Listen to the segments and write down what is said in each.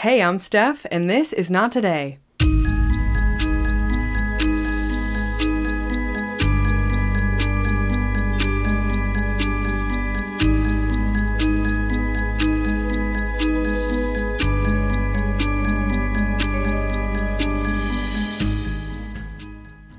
Hey, I'm Steph, and this is Not Today.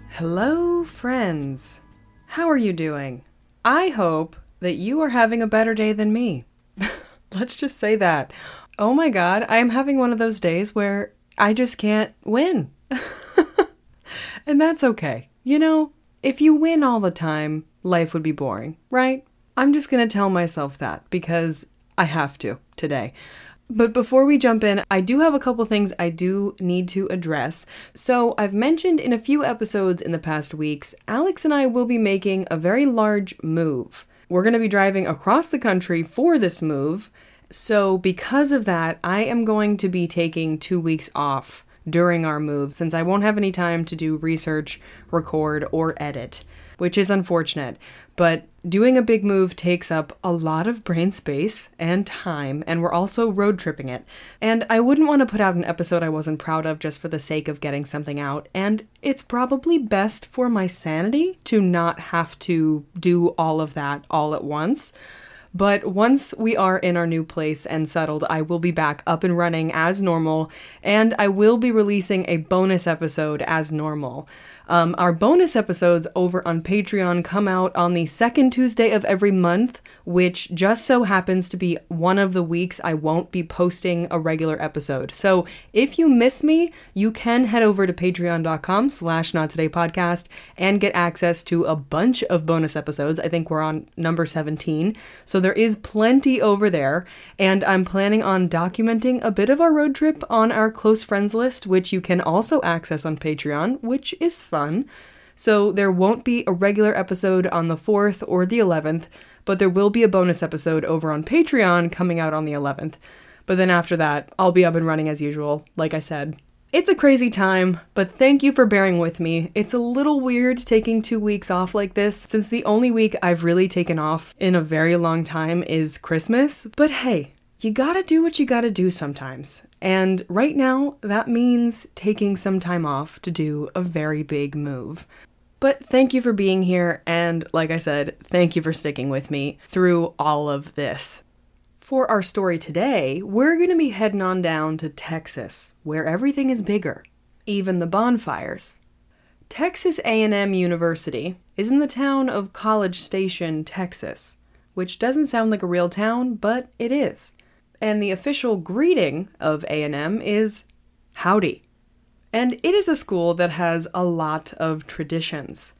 Hello, friends. How are you doing? I hope that you are having a better day than me. Let's just say that. Oh my god, I am having one of those days where I just can't win. and that's okay. You know, if you win all the time, life would be boring, right? I'm just gonna tell myself that because I have to today. But before we jump in, I do have a couple things I do need to address. So, I've mentioned in a few episodes in the past weeks, Alex and I will be making a very large move. We're going to be driving across the country for this move. So, because of that, I am going to be taking two weeks off during our move since I won't have any time to do research, record, or edit, which is unfortunate. But doing a big move takes up a lot of brain space and time, and we're also road tripping it. And I wouldn't want to put out an episode I wasn't proud of just for the sake of getting something out, and it's probably best for my sanity to not have to do all of that all at once. But once we are in our new place and settled, I will be back up and running as normal, and I will be releasing a bonus episode as normal. Um, our bonus episodes over on Patreon come out on the second Tuesday of every month, which just so happens to be one of the weeks I won't be posting a regular episode. So if you miss me, you can head over to patreon.com slash not today podcast and get access to a bunch of bonus episodes. I think we're on number 17. So there is plenty over there. And I'm planning on documenting a bit of our road trip on our close friends list, which you can also access on Patreon, which is fun. So there won't be a regular episode on the 4th or the 11th, but there will be a bonus episode over on Patreon coming out on the 11th. But then after that, I'll be up and running as usual, like I said. It's a crazy time, but thank you for bearing with me. It's a little weird taking two weeks off like this, since the only week I've really taken off in a very long time is Christmas. But hey, you gotta do what you gotta do sometimes. And right now, that means taking some time off to do a very big move. But thank you for being here, and like I said, thank you for sticking with me through all of this. For our story today, we're going to be heading on down to Texas, where everything is bigger, even the bonfires. Texas A&M University is in the town of College Station, Texas, which doesn't sound like a real town, but it is. And the official greeting of A&M is howdy and it is a school that has a lot of traditions.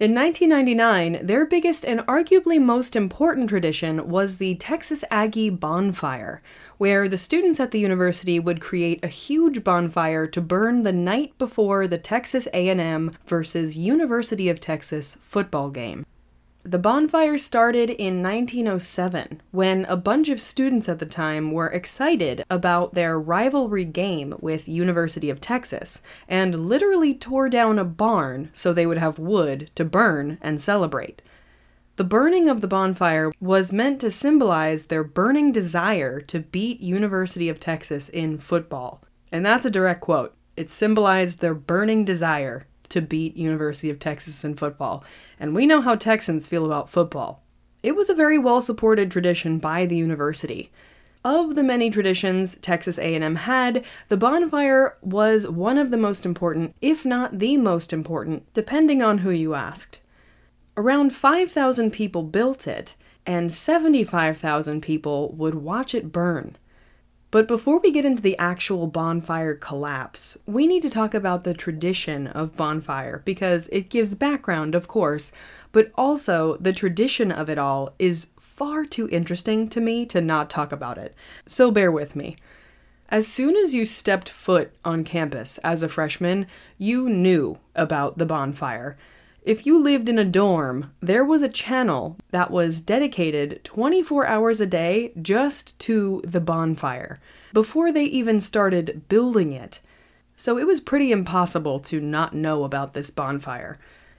In 1999, their biggest and arguably most important tradition was the Texas Aggie Bonfire, where the students at the university would create a huge bonfire to burn the night before the Texas A&M versus University of Texas football game. The bonfire started in 1907 when a bunch of students at the time were excited about their rivalry game with University of Texas and literally tore down a barn so they would have wood to burn and celebrate. The burning of the bonfire was meant to symbolize their burning desire to beat University of Texas in football. And that's a direct quote. It symbolized their burning desire to beat University of Texas in football and we know how Texans feel about football. It was a very well supported tradition by the university. Of the many traditions Texas A&M had, the bonfire was one of the most important, if not the most important, depending on who you asked. Around 5,000 people built it, and 75,000 people would watch it burn. But before we get into the actual bonfire collapse, we need to talk about the tradition of bonfire because it gives background, of course, but also the tradition of it all is far too interesting to me to not talk about it. So bear with me. As soon as you stepped foot on campus as a freshman, you knew about the bonfire. If you lived in a dorm, there was a channel that was dedicated 24 hours a day just to the bonfire, before they even started building it. So it was pretty impossible to not know about this bonfire.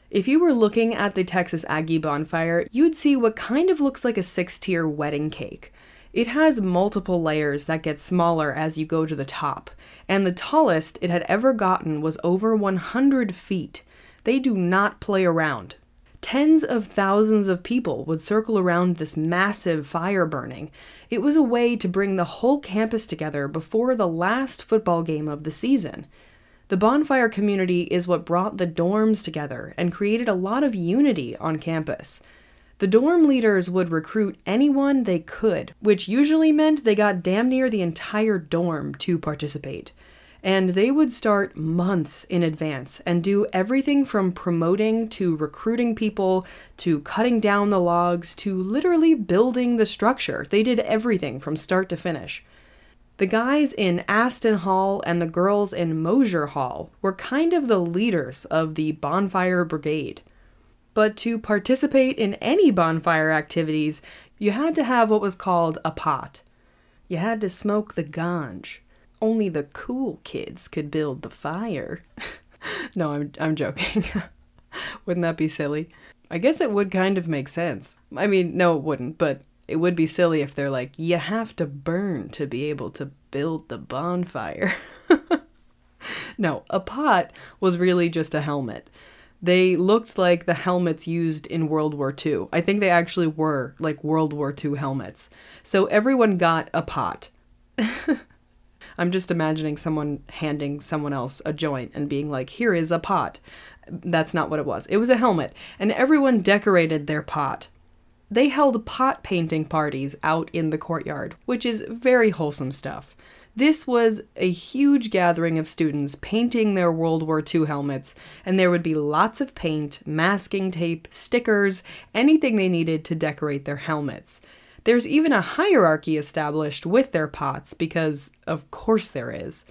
If you were looking at the Texas Aggie bonfire, you'd see what kind of looks like a six tier wedding cake. It has multiple layers that get smaller as you go to the top, and the tallest it had ever gotten was over 100 feet. They do not play around. Tens of thousands of people would circle around this massive fire burning. It was a way to bring the whole campus together before the last football game of the season. The bonfire community is what brought the dorms together and created a lot of unity on campus. The dorm leaders would recruit anyone they could, which usually meant they got damn near the entire dorm to participate. And they would start months in advance and do everything from promoting to recruiting people to cutting down the logs to literally building the structure. They did everything from start to finish. The guys in Aston Hall and the girls in Mosher Hall were kind of the leaders of the Bonfire Brigade. But to participate in any bonfire activities, you had to have what was called a pot. You had to smoke the ganj. Only the cool kids could build the fire. no, I'm, I'm joking. Wouldn't that be silly? I guess it would kind of make sense. I mean, no, it wouldn't, but it would be silly if they're like, you have to burn to be able to build the bonfire. no, a pot was really just a helmet. They looked like the helmets used in World War II. I think they actually were like World War II helmets. So everyone got a pot. I'm just imagining someone handing someone else a joint and being like, here is a pot. That's not what it was. It was a helmet, and everyone decorated their pot. They held pot painting parties out in the courtyard, which is very wholesome stuff. This was a huge gathering of students painting their World War II helmets, and there would be lots of paint, masking tape, stickers, anything they needed to decorate their helmets. There's even a hierarchy established with their pots, because of course there is.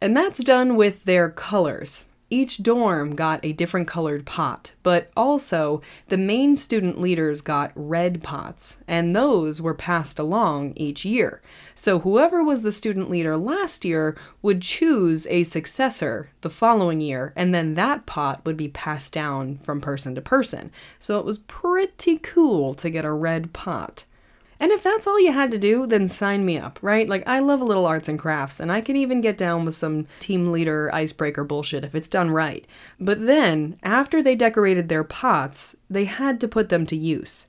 And that's done with their colors. Each dorm got a different colored pot, but also the main student leaders got red pots, and those were passed along each year. So whoever was the student leader last year would choose a successor the following year, and then that pot would be passed down from person to person. So it was pretty cool to get a red pot. And if that's all you had to do, then sign me up, right? Like, I love a little arts and crafts, and I can even get down with some team leader icebreaker bullshit if it's done right. But then, after they decorated their pots, they had to put them to use.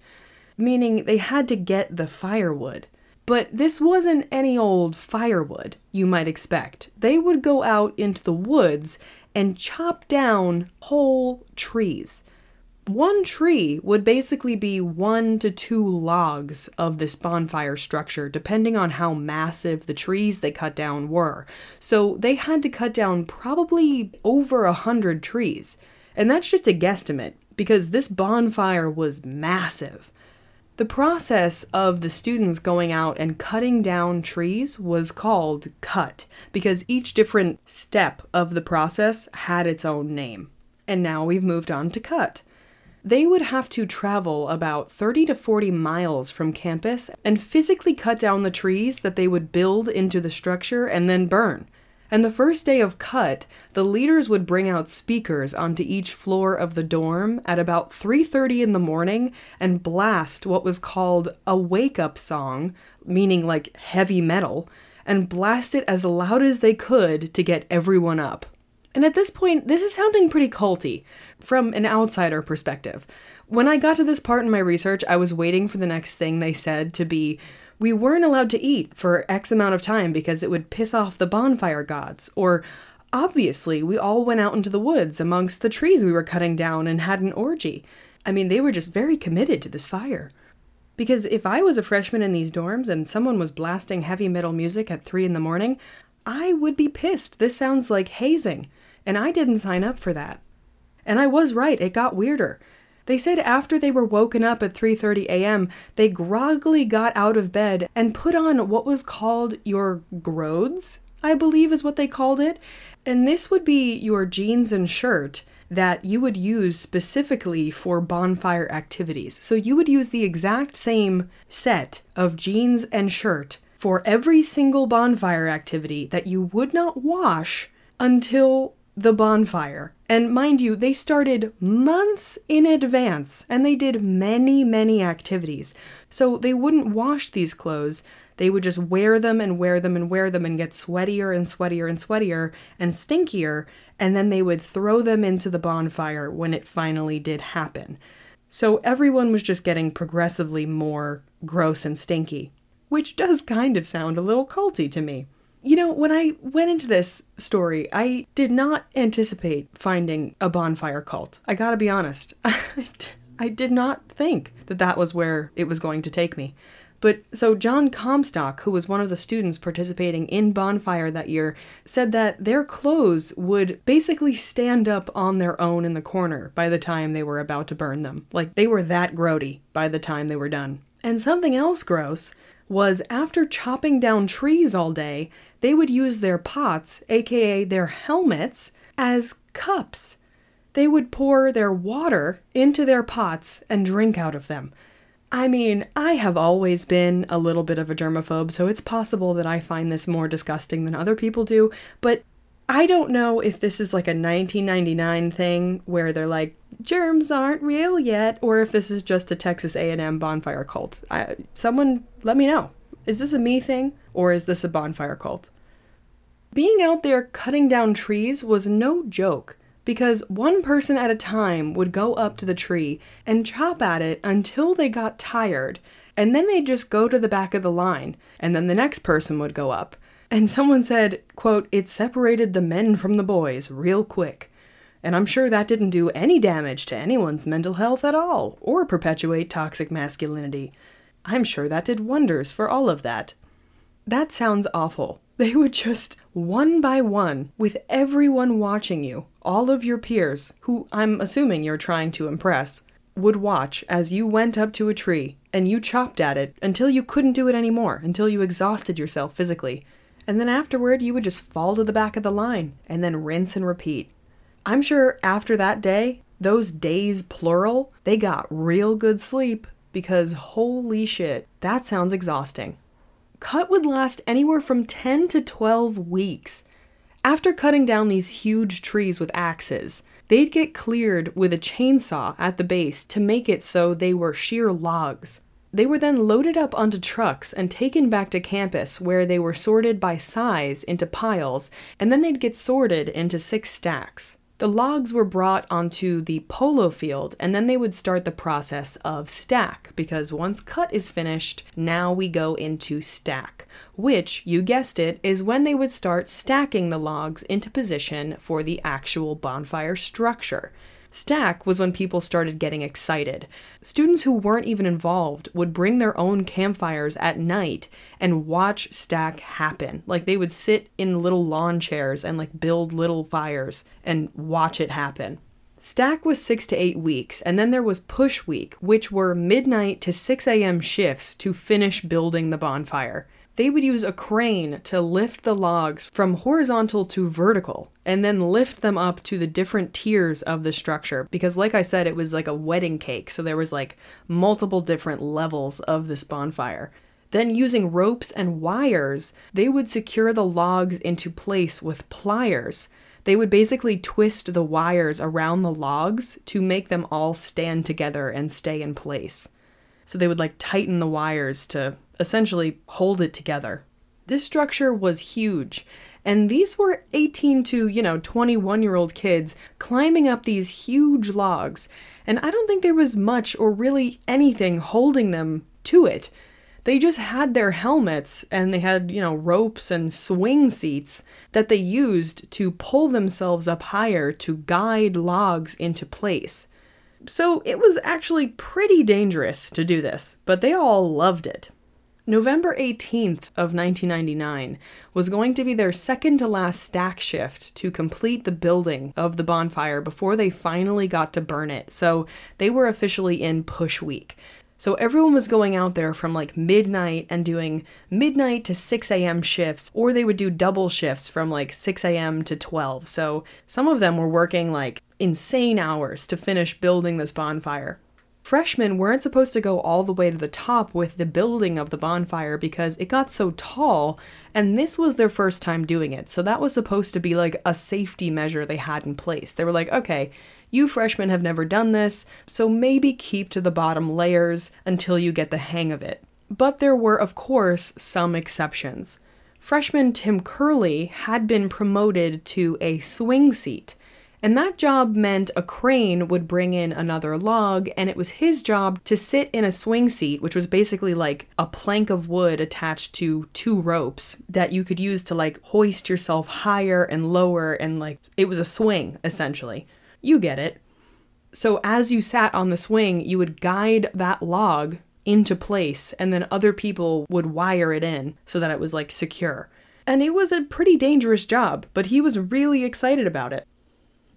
Meaning, they had to get the firewood. But this wasn't any old firewood you might expect. They would go out into the woods and chop down whole trees. One tree would basically be one to two logs of this bonfire structure, depending on how massive the trees they cut down were. So they had to cut down probably over a hundred trees. And that's just a guesstimate, because this bonfire was massive. The process of the students going out and cutting down trees was called cut, because each different step of the process had its own name. And now we've moved on to cut they would have to travel about 30 to 40 miles from campus and physically cut down the trees that they would build into the structure and then burn. And the first day of cut, the leaders would bring out speakers onto each floor of the dorm at about 3:30 in the morning and blast what was called a wake-up song, meaning like heavy metal, and blast it as loud as they could to get everyone up. And at this point, this is sounding pretty culty from an outsider perspective. When I got to this part in my research, I was waiting for the next thing they said to be we weren't allowed to eat for X amount of time because it would piss off the bonfire gods, or obviously we all went out into the woods amongst the trees we were cutting down and had an orgy. I mean, they were just very committed to this fire. Because if I was a freshman in these dorms and someone was blasting heavy metal music at 3 in the morning, I would be pissed. This sounds like hazing, and I didn't sign up for that. And I was right, it got weirder. They said after they were woken up at 3:30 a.m., they groggily got out of bed and put on what was called your grodes, I believe is what they called it. And this would be your jeans and shirt that you would use specifically for bonfire activities. So you would use the exact same set of jeans and shirt for every single bonfire activity that you would not wash until the bonfire. And mind you, they started months in advance and they did many, many activities. So they wouldn't wash these clothes. They would just wear them and wear them and wear them and get sweatier and sweatier and sweatier and stinkier. And then they would throw them into the bonfire when it finally did happen. So everyone was just getting progressively more gross and stinky, which does kind of sound a little culty to me. You know, when I went into this story, I did not anticipate finding a bonfire cult. I gotta be honest. I did not think that that was where it was going to take me. But so John Comstock, who was one of the students participating in Bonfire that year, said that their clothes would basically stand up on their own in the corner by the time they were about to burn them. Like they were that grody by the time they were done. And something else gross was after chopping down trees all day, they would use their pots, aka their helmets, as cups. They would pour their water into their pots and drink out of them. I mean, I have always been a little bit of a germaphobe, so it's possible that I find this more disgusting than other people do, but I don't know if this is like a 1999 thing where they're like germs aren't real yet or if this is just a Texas A&M bonfire cult. I, someone let me know. Is this a me thing or is this a bonfire cult? Being out there cutting down trees was no joke because one person at a time would go up to the tree and chop at it until they got tired, and then they'd just go to the back of the line, and then the next person would go up. And someone said, quote, it separated the men from the boys real quick. And I'm sure that didn't do any damage to anyone's mental health at all, or perpetuate toxic masculinity. I'm sure that did wonders for all of that. That sounds awful, they would just, one by one, with everyone watching you, all of your peers, who I'm assuming you're trying to impress, would watch as you went up to a tree and you chopped at it until you couldn't do it anymore, until you exhausted yourself physically. And then afterward, you would just fall to the back of the line and then rinse and repeat. I'm sure after that day, those days plural, they got real good sleep because holy shit, that sounds exhausting cut would last anywhere from 10 to 12 weeks. After cutting down these huge trees with axes, they'd get cleared with a chainsaw at the base to make it so they were sheer logs. They were then loaded up onto trucks and taken back to campus where they were sorted by size into piles, and then they'd get sorted into six stacks. The logs were brought onto the polo field, and then they would start the process of stack, because once cut is finished, now we go into stack, which, you guessed it, is when they would start stacking the logs into position for the actual bonfire structure. Stack was when people started getting excited. Students who weren't even involved would bring their own campfires at night and watch Stack happen. Like they would sit in little lawn chairs and like build little fires and watch it happen. Stack was six to eight weeks, and then there was Push Week, which were midnight to 6 a.m. shifts to finish building the bonfire they would use a crane to lift the logs from horizontal to vertical and then lift them up to the different tiers of the structure because like I said it was like a wedding cake so there was like multiple different levels of this bonfire. Then using ropes and wires, they would secure the logs into place with pliers. They would basically twist the wires around the logs to make them all stand together and stay in place. So they would like tighten the wires to essentially hold it together. This structure was huge, and these were 18 to, you know, 21 year old kids climbing up these huge logs, and I don't think there was much or really anything holding them to it. They just had their helmets and they had, you know, ropes and swing seats that they used to pull themselves up higher to guide logs into place. So it was actually pretty dangerous to do this, but they all loved it. November 18th of 1999 was going to be their second to last stack shift to complete the building of the bonfire before they finally got to burn it. So they were officially in push week. So everyone was going out there from like midnight and doing midnight to 6 a.m. shifts, or they would do double shifts from like 6 a.m. to 12. So some of them were working like insane hours to finish building this bonfire. Freshmen weren't supposed to go all the way to the top with the building of the bonfire because it got so tall, and this was their first time doing it. So that was supposed to be like a safety measure they had in place. They were like, okay, you freshmen have never done this, so maybe keep to the bottom layers until you get the hang of it. But there were, of course, some exceptions. Freshman Tim Kerlee had been promoted to a swing seat, and that job meant a crane would bring in another log, and it was his job to sit in a swing seat, which was basically like a plank of wood attached to two ropes that you could use to like hoist yourself higher and lower, and like it was a swing essentially. You get it. So as you sat on the swing, you would guide that log into place, and then other people would wire it in so that it was like secure. And it was a pretty dangerous job, but he was really excited about it.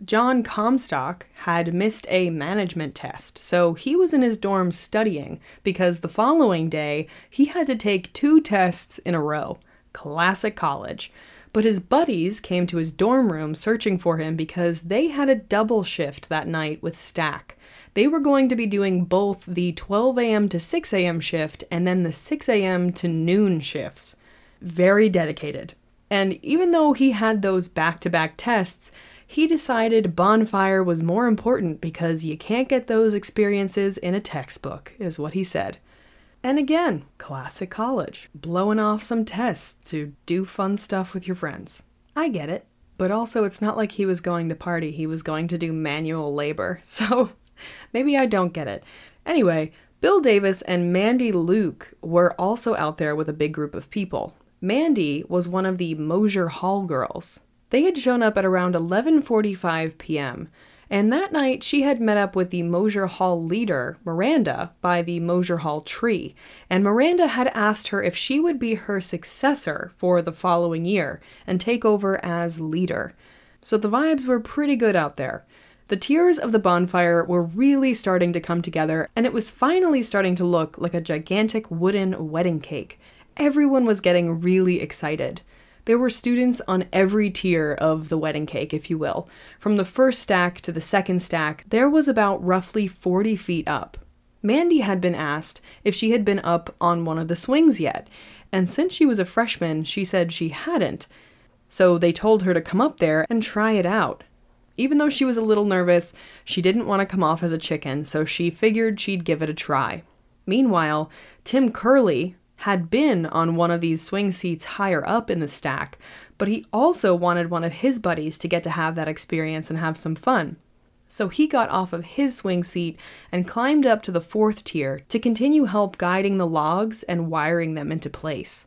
John Comstock had missed a management test, so he was in his dorm studying because the following day he had to take two tests in a row. Classic college. But his buddies came to his dorm room searching for him because they had a double shift that night with Stack. They were going to be doing both the 12 a.m. to 6 a.m. shift and then the 6 a.m. to noon shifts. Very dedicated. And even though he had those back to back tests, he decided bonfire was more important because you can't get those experiences in a textbook, is what he said. And again, classic college, blowing off some tests to do fun stuff with your friends. I get it. But also, it's not like he was going to party, he was going to do manual labor. So Maybe I don't get it. Anyway, Bill Davis and Mandy Luke were also out there with a big group of people. Mandy was one of the Mosher Hall girls. They had shown up at around 11:45 p.m. And that night, she had met up with the Mosher Hall leader, Miranda, by the Mosher Hall tree, and Miranda had asked her if she would be her successor for the following year and take over as leader. So the vibes were pretty good out there. The tiers of the bonfire were really starting to come together, and it was finally starting to look like a gigantic wooden wedding cake. Everyone was getting really excited. There were students on every tier of the wedding cake, if you will. From the first stack to the second stack, there was about roughly 40 feet up. Mandy had been asked if she had been up on one of the swings yet, and since she was a freshman, she said she hadn't. So they told her to come up there and try it out. Even though she was a little nervous, she didn't want to come off as a chicken, so she figured she'd give it a try. Meanwhile, Tim Kerlee had been on one of these swing seats higher up in the stack, but he also wanted one of his buddies to get to have that experience and have some fun. So he got off of his swing seat and climbed up to the fourth tier to continue help guiding the logs and wiring them into place.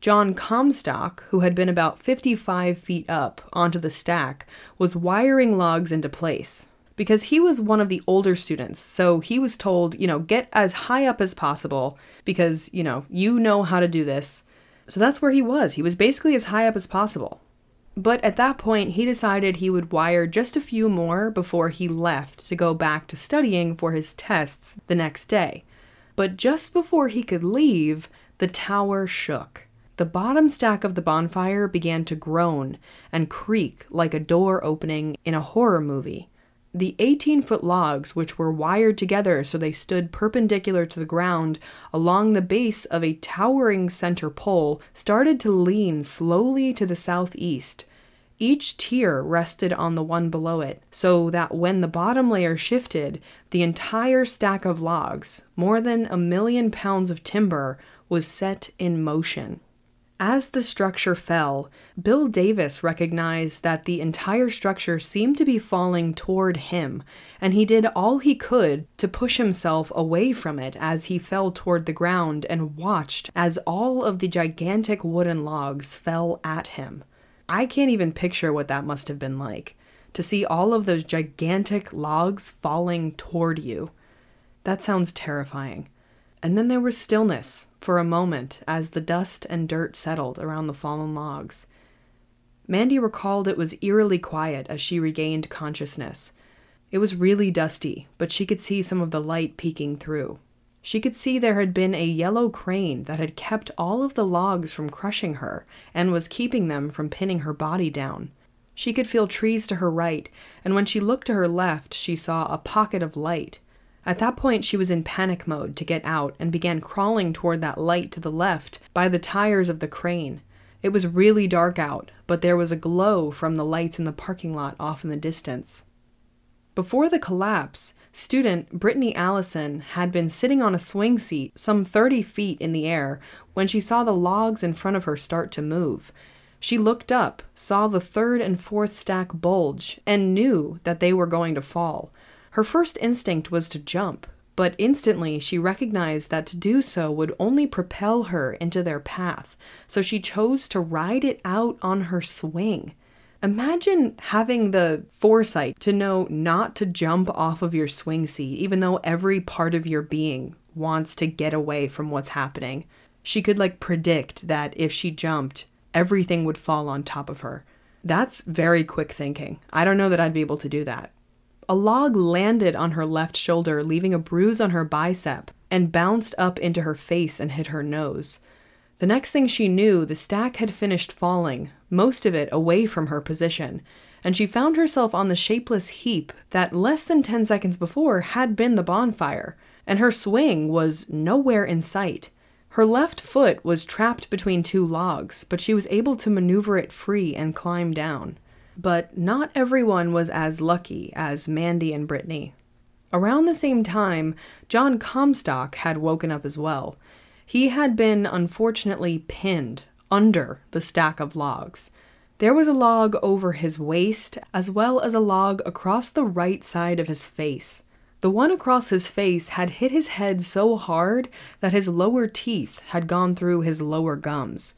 John Comstock, who had been about 55 feet up onto the stack, was wiring logs into place. Because he was one of the older students, so he was told, you know, get as high up as possible because, you know, you know how to do this. So that's where he was. He was basically as high up as possible. But at that point, he decided he would wire just a few more before he left to go back to studying for his tests the next day. But just before he could leave, the tower shook. The bottom stack of the bonfire began to groan and creak like a door opening in a horror movie. The 18 foot logs, which were wired together so they stood perpendicular to the ground along the base of a towering center pole, started to lean slowly to the southeast. Each tier rested on the one below it, so that when the bottom layer shifted, the entire stack of logs, more than a million pounds of timber, was set in motion. As the structure fell, Bill Davis recognized that the entire structure seemed to be falling toward him, and he did all he could to push himself away from it as he fell toward the ground and watched as all of the gigantic wooden logs fell at him. I can't even picture what that must have been like to see all of those gigantic logs falling toward you. That sounds terrifying. And then there was stillness for a moment as the dust and dirt settled around the fallen logs. Mandy recalled it was eerily quiet as she regained consciousness. It was really dusty, but she could see some of the light peeking through. She could see there had been a yellow crane that had kept all of the logs from crushing her and was keeping them from pinning her body down. She could feel trees to her right, and when she looked to her left, she saw a pocket of light At that point, she was in panic mode to get out and began crawling toward that light to the left by the tires of the crane. It was really dark out, but there was a glow from the lights in the parking lot off in the distance. Before the collapse, student Brittany Allison had been sitting on a swing seat some 30 feet in the air when she saw the logs in front of her start to move. She looked up, saw the third and fourth stack bulge, and knew that they were going to fall. Her first instinct was to jump, but instantly she recognized that to do so would only propel her into their path, so she chose to ride it out on her swing. Imagine having the foresight to know not to jump off of your swing seat, even though every part of your being wants to get away from what's happening. She could like predict that if she jumped, everything would fall on top of her. That's very quick thinking. I don't know that I'd be able to do that. A log landed on her left shoulder, leaving a bruise on her bicep, and bounced up into her face and hit her nose. The next thing she knew, the stack had finished falling, most of it away from her position, and she found herself on the shapeless heap that less than 10 seconds before had been the bonfire, and her swing was nowhere in sight. Her left foot was trapped between two logs, but she was able to maneuver it free and climb down. But not everyone was as lucky as Mandy and Brittany. Around the same time, John Comstock had woken up as well. He had been unfortunately pinned under the stack of logs. There was a log over his waist, as well as a log across the right side of his face. The one across his face had hit his head so hard that his lower teeth had gone through his lower gums.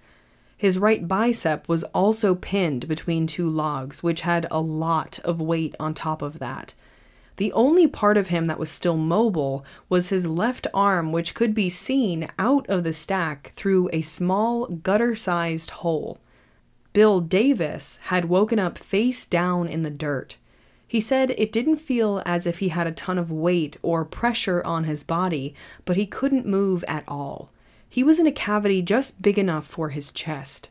His right bicep was also pinned between two logs, which had a lot of weight on top of that. The only part of him that was still mobile was his left arm, which could be seen out of the stack through a small gutter sized hole. Bill Davis had woken up face down in the dirt. He said it didn't feel as if he had a ton of weight or pressure on his body, but he couldn't move at all. He was in a cavity just big enough for his chest.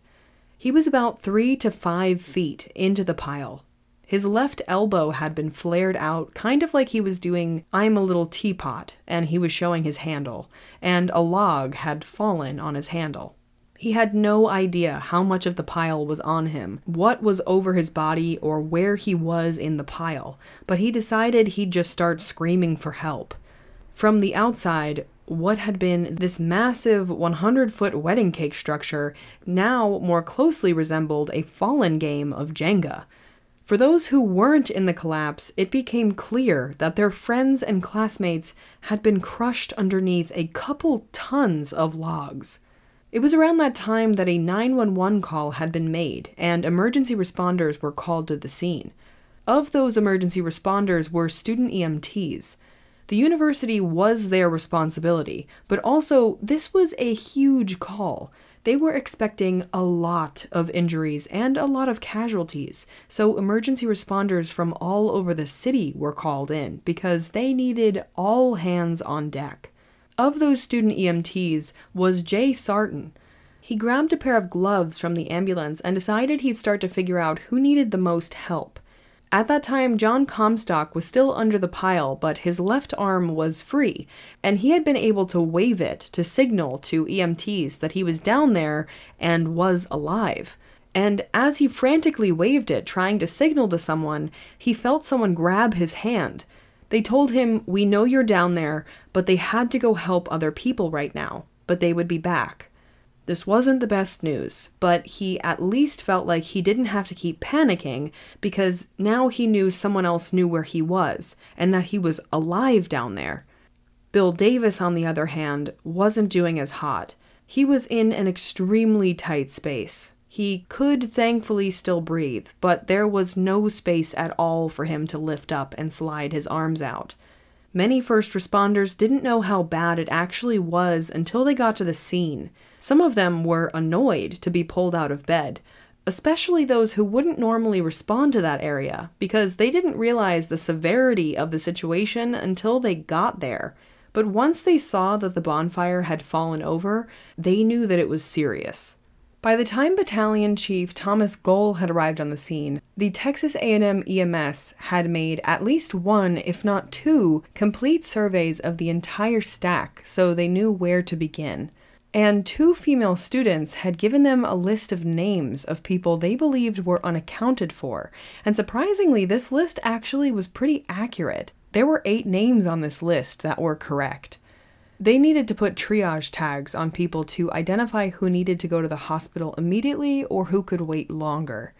He was about three to five feet into the pile. His left elbow had been flared out, kind of like he was doing I'm a little teapot, and he was showing his handle, and a log had fallen on his handle. He had no idea how much of the pile was on him, what was over his body, or where he was in the pile, but he decided he'd just start screaming for help. From the outside, what had been this massive 100 foot wedding cake structure now more closely resembled a fallen game of Jenga. For those who weren't in the collapse, it became clear that their friends and classmates had been crushed underneath a couple tons of logs. It was around that time that a 911 call had been made and emergency responders were called to the scene. Of those emergency responders were student EMTs. The university was their responsibility, but also this was a huge call. They were expecting a lot of injuries and a lot of casualties, so emergency responders from all over the city were called in because they needed all hands on deck. Of those student EMTs was Jay Sarton. He grabbed a pair of gloves from the ambulance and decided he'd start to figure out who needed the most help. At that time, John Comstock was still under the pile, but his left arm was free, and he had been able to wave it to signal to EMTs that he was down there and was alive. And as he frantically waved it, trying to signal to someone, he felt someone grab his hand. They told him, We know you're down there, but they had to go help other people right now, but they would be back. This wasn't the best news, but he at least felt like he didn't have to keep panicking because now he knew someone else knew where he was and that he was alive down there. Bill Davis, on the other hand, wasn't doing as hot. He was in an extremely tight space. He could thankfully still breathe, but there was no space at all for him to lift up and slide his arms out. Many first responders didn't know how bad it actually was until they got to the scene. Some of them were annoyed to be pulled out of bed, especially those who wouldn't normally respond to that area because they didn't realize the severity of the situation until they got there. But once they saw that the bonfire had fallen over, they knew that it was serious. By the time Battalion Chief Thomas Gohl had arrived on the scene, the Texas A&M EMS had made at least one, if not two, complete surveys of the entire stack so they knew where to begin. And two female students had given them a list of names of people they believed were unaccounted for. And surprisingly, this list actually was pretty accurate. There were eight names on this list that were correct. They needed to put triage tags on people to identify who needed to go to the hospital immediately or who could wait longer.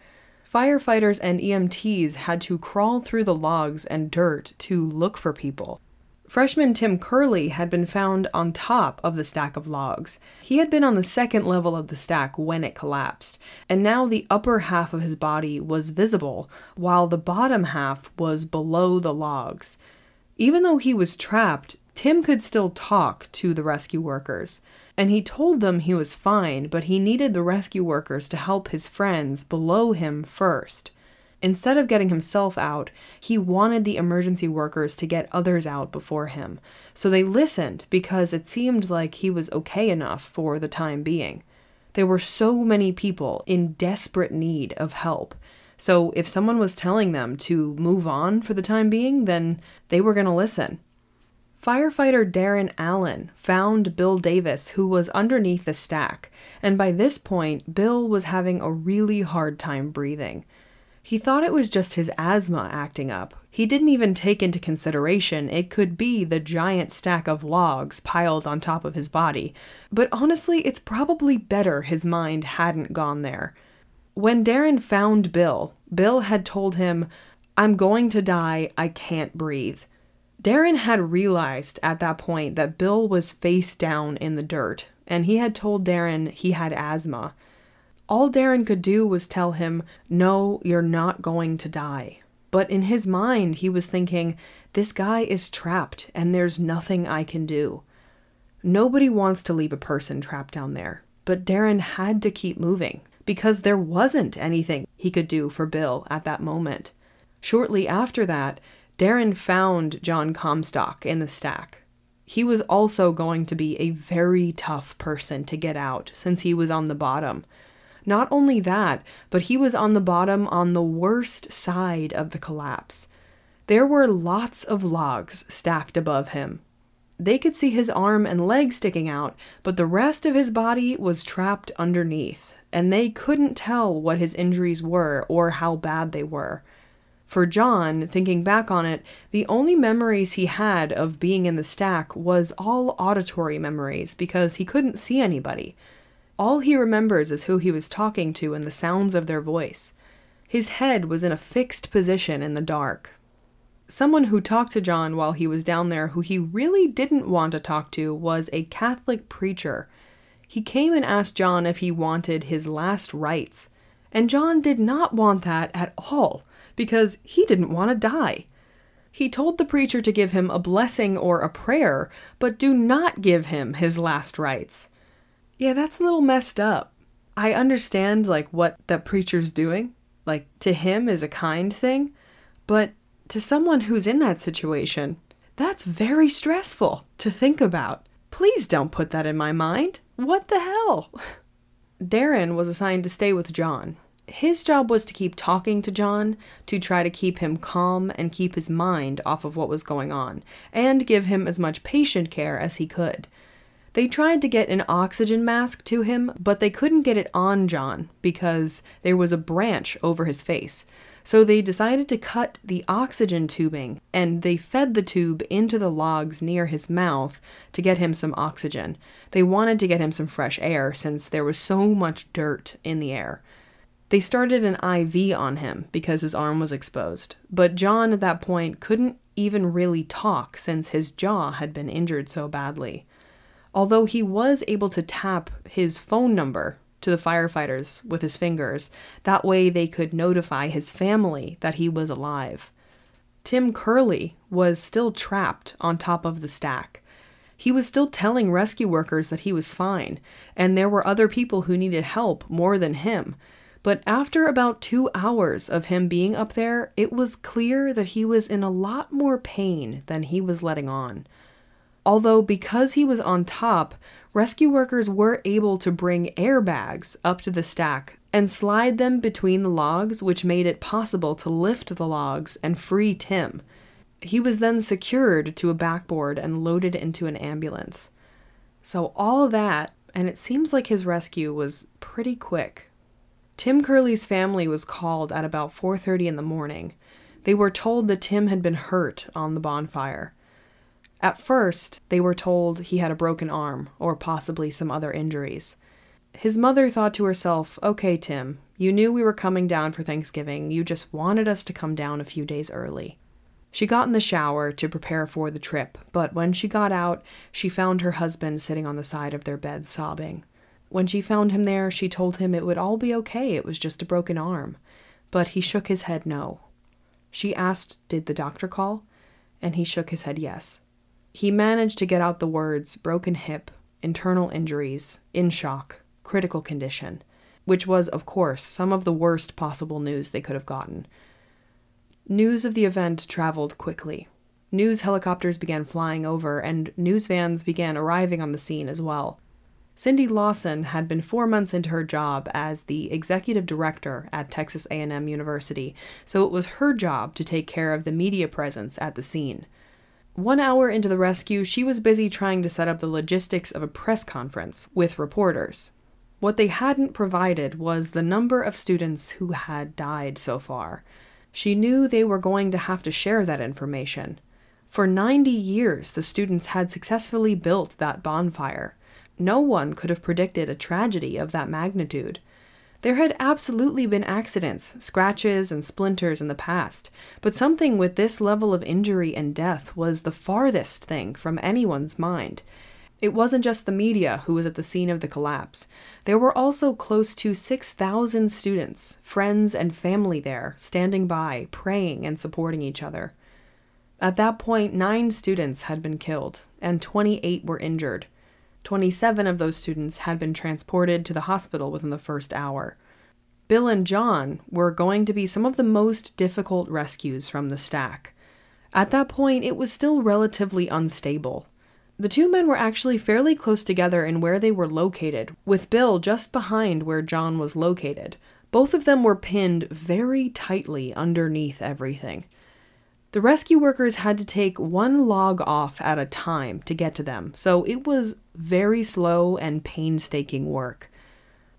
Firefighters and EMTs had to crawl through the logs and dirt to look for people. Freshman Tim Kerlee had been found on top of the stack of logs. He had been on the second level of the stack when it collapsed, and now the upper half of his body was visible, while the bottom half was below the logs. Even though he was trapped, Tim could still talk to the rescue workers, and he told them he was fine, but he needed the rescue workers to help his friends below him first. Instead of getting himself out, he wanted the emergency workers to get others out before him. So they listened because it seemed like he was okay enough for the time being. There were so many people in desperate need of help. So if someone was telling them to move on for the time being, then they were going to listen. Firefighter Darren Allen found Bill Davis, who was underneath the stack, and by this point, Bill was having a really hard time breathing. He thought it was just his asthma acting up. He didn't even take into consideration it could be the giant stack of logs piled on top of his body, but honestly, it's probably better his mind hadn't gone there. When Darren found Bill, Bill had told him, I'm going to die, I can't breathe. Darren had realized at that point that Bill was face down in the dirt, and he had told Darren he had asthma. All Darren could do was tell him, No, you're not going to die. But in his mind, he was thinking, This guy is trapped, and there's nothing I can do. Nobody wants to leave a person trapped down there, but Darren had to keep moving because there wasn't anything he could do for Bill at that moment. Shortly after that, Darren found John Comstock in the stack. He was also going to be a very tough person to get out since he was on the bottom. Not only that, but he was on the bottom on the worst side of the collapse. There were lots of logs stacked above him. They could see his arm and leg sticking out, but the rest of his body was trapped underneath, and they couldn't tell what his injuries were or how bad they were. For John, thinking back on it, the only memories he had of being in the stack was all auditory memories because he couldn't see anybody. All he remembers is who he was talking to and the sounds of their voice. His head was in a fixed position in the dark. Someone who talked to John while he was down there who he really didn't want to talk to was a Catholic preacher. He came and asked John if he wanted his last rites, and John did not want that at all because he didn't want to die. He told the preacher to give him a blessing or a prayer, but do not give him his last rites. Yeah, that's a little messed up. I understand like what that preacher's doing, like to him is a kind thing, but to someone who's in that situation, that's very stressful to think about. Please don't put that in my mind. What the hell? Darren was assigned to stay with John, his job was to keep talking to John, to try to keep him calm and keep his mind off of what was going on, and give him as much patient care as he could. They tried to get an oxygen mask to him, but they couldn't get it on John because there was a branch over his face. So they decided to cut the oxygen tubing and they fed the tube into the logs near his mouth to get him some oxygen. They wanted to get him some fresh air since there was so much dirt in the air. They started an IV on him because his arm was exposed, but John at that point couldn't even really talk since his jaw had been injured so badly. Although he was able to tap his phone number to the firefighters with his fingers, that way they could notify his family that he was alive. Tim Kerlee was still trapped on top of the stack. He was still telling rescue workers that he was fine, and there were other people who needed help more than him, but after about two hours of him being up there, it was clear that he was in a lot more pain than he was letting on. Although, because he was on top, rescue workers were able to bring airbags up to the stack and slide them between the logs, which made it possible to lift the logs and free Tim. He was then secured to a backboard and loaded into an ambulance. So, all that, and it seems like his rescue was pretty quick. Tim Kerlee's family was called at about 4:30 in the morning. They were told that Tim had been hurt on the bonfire. At first, they were told he had a broken arm or possibly some other injuries. His mother thought to herself, Okay, Tim, you knew we were coming down for Thanksgiving. You just wanted us to come down a few days early. She got in the shower to prepare for the trip, but when she got out, she found her husband sitting on the side of their bed sobbing. When she found him there, she told him it would all be okay, it was just a broken arm. But he shook his head no. She asked, Did the doctor call? And he shook his head yes. He managed to get out the words broken hip, internal injuries, in shock, critical condition, which was, of course, some of the worst possible news they could have gotten. News of the event traveled quickly. News helicopters began flying over, and news vans began arriving on the scene as well. Cindy Lawson had been 4 months into her job as the executive director at Texas A&M University, so it was her job to take care of the media presence at the scene. One hour into the rescue, she was busy trying to set up the logistics of a press conference with reporters. What they hadn't provided was the number of students who had died so far. She knew they were going to have to share that information. For 90 years, the students had successfully built that bonfire. No one could have predicted a tragedy of that magnitude. There had absolutely been accidents, scratches, and splinters in the past, but something with this level of injury and death was the farthest thing from anyone's mind. It wasn't just the media who was at the scene of the collapse. There were also close to 6,000 students, friends, and family there, standing by, praying, and supporting each other. At that point, nine students had been killed, and 28 were injured. 27 of those students had been transported to the hospital within the first hour. Bill and John were going to be some of the most difficult rescues from the stack. At that point, it was still relatively unstable. The two men were actually fairly close together in where they were located, with Bill just behind where John was located. Both of them were pinned very tightly underneath everything. The rescue workers had to take one log off at a time to get to them, so it was very slow and painstaking work.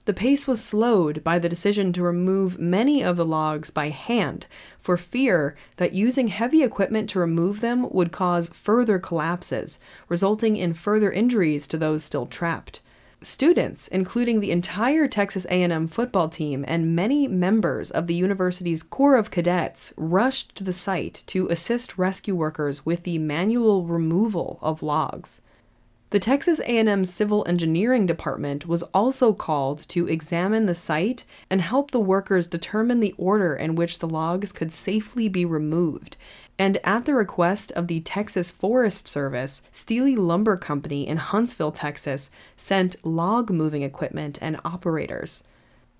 The pace was slowed by the decision to remove many of the logs by hand for fear that using heavy equipment to remove them would cause further collapses, resulting in further injuries to those still trapped. Students, including the entire Texas A&M football team and many members of the university's Corps of Cadets, rushed to the site to assist rescue workers with the manual removal of logs. The Texas A&M Civil Engineering Department was also called to examine the site and help the workers determine the order in which the logs could safely be removed and at the request of the Texas Forest Service, Steely Lumber Company in Huntsville, Texas, sent log moving equipment and operators.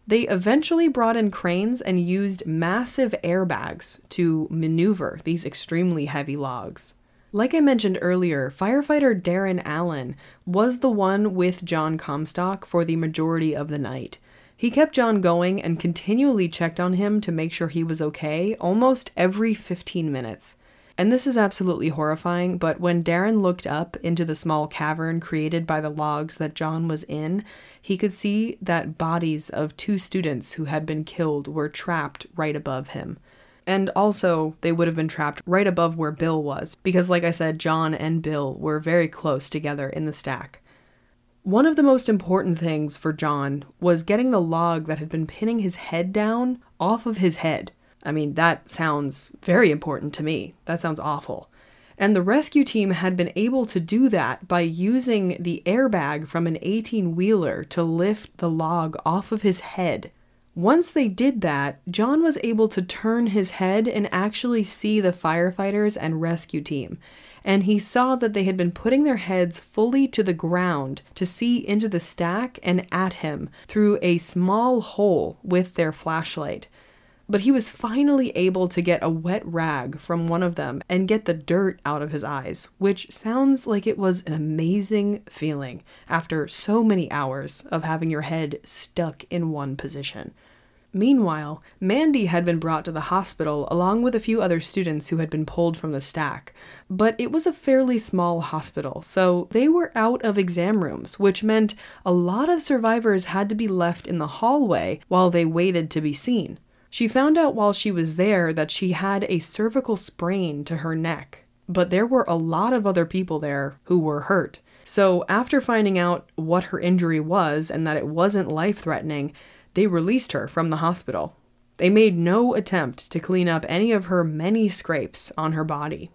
They eventually brought in cranes and used massive airbags to maneuver these extremely heavy logs. Like I mentioned earlier, firefighter Darren Allen was the one with John Comstock for the majority of the night. He kept John going and continually checked on him to make sure he was okay almost every 15 minutes. And this is absolutely horrifying, but when Darren looked up into the small cavern created by the logs that John was in, he could see that bodies of two students who had been killed were trapped right above him. And also, they would have been trapped right above where Bill was, because, like I said, John and Bill were very close together in the stack. One of the most important things for John was getting the log that had been pinning his head down off of his head. I mean, that sounds very important to me. That sounds awful. And the rescue team had been able to do that by using the airbag from an 18 wheeler to lift the log off of his head. Once they did that, John was able to turn his head and actually see the firefighters and rescue team and he saw that they had been putting their heads fully to the ground to see into the stack and at him through a small hole with their flashlight. But he was finally able to get a wet rag from one of them and get the dirt out of his eyes, which sounds like it was an amazing feeling after so many hours of having your head stuck in one position. Meanwhile, Mandy had been brought to the hospital along with a few other students who had been pulled from the stack. But it was a fairly small hospital, so they were out of exam rooms, which meant a lot of survivors had to be left in the hallway while they waited to be seen. She found out while she was there that she had a cervical sprain to her neck, but there were a lot of other people there who were hurt. So, after finding out what her injury was and that it wasn't life threatening, they released her from the hospital. They made no attempt to clean up any of her many scrapes on her body.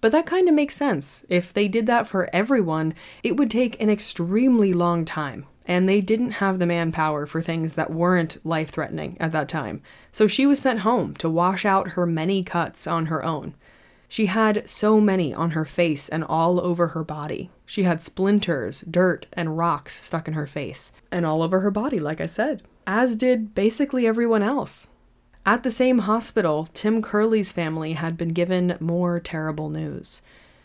But that kind of makes sense. If they did that for everyone, it would take an extremely long time, and they didn't have the manpower for things that weren't life threatening at that time. So she was sent home to wash out her many cuts on her own. She had so many on her face and all over her body. She had splinters, dirt, and rocks stuck in her face, and all over her body, like I said as did basically everyone else. At the same hospital, Tim Kerlee's family had been given more terrible news.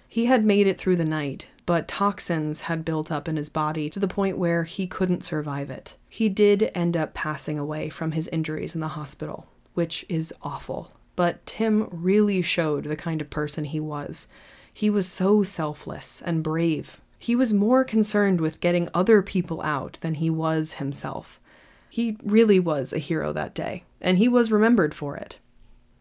He had made it through the night, but toxins had built up in his body to the point where he couldn't survive it. He did end up passing away from his injuries in the hospital, which is awful. But Tim really showed the kind of person he was. He was so selfless and brave. He was more concerned with getting other people out than he was himself. He really was a hero that day, and he was remembered for it.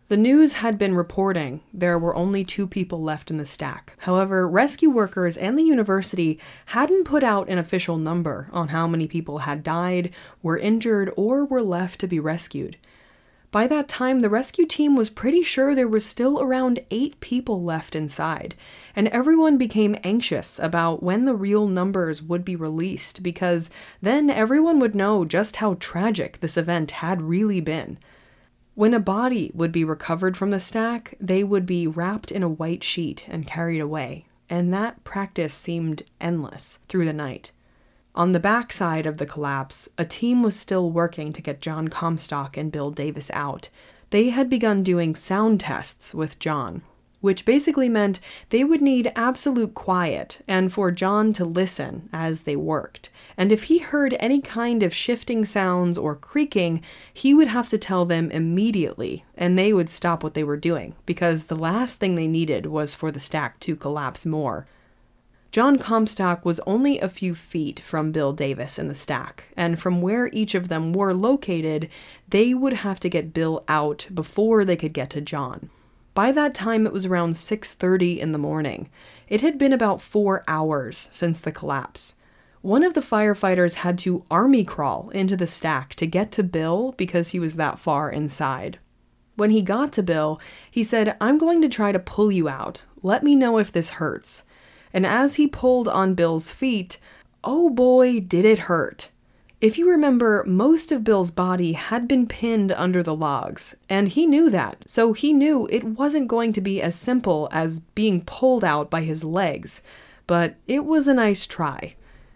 The news had been reporting there were only two people left in the stack. However, rescue workers and the university hadn't put out an official number on how many people had died, were injured, or were left to be rescued. By that time, the rescue team was pretty sure there was still around eight people left inside, and everyone became anxious about when the real numbers would be released because then everyone would know just how tragic this event had really been. When a body would be recovered from the stack, they would be wrapped in a white sheet and carried away, and that practice seemed endless through the night. On the backside of the collapse, a team was still working to get John Comstock and Bill Davis out. They had begun doing sound tests with John, which basically meant they would need absolute quiet and for John to listen as they worked. And if he heard any kind of shifting sounds or creaking, he would have to tell them immediately, and they would stop what they were doing, because the last thing they needed was for the stack to collapse more. John Comstock was only a few feet from Bill Davis in the stack, and from where each of them were located, they would have to get Bill out before they could get to John. By that time it was around 6:30 in the morning. It had been about 4 hours since the collapse. One of the firefighters had to army crawl into the stack to get to Bill because he was that far inside. When he got to Bill, he said, I'm going to try to pull you out. Let me know if this hurts. And as he pulled on Bill's feet, oh boy, did it hurt. If you remember, most of Bill's body had been pinned under the logs, and he knew that, so he knew it wasn't going to be as simple as being pulled out by his legs, but it was a nice try.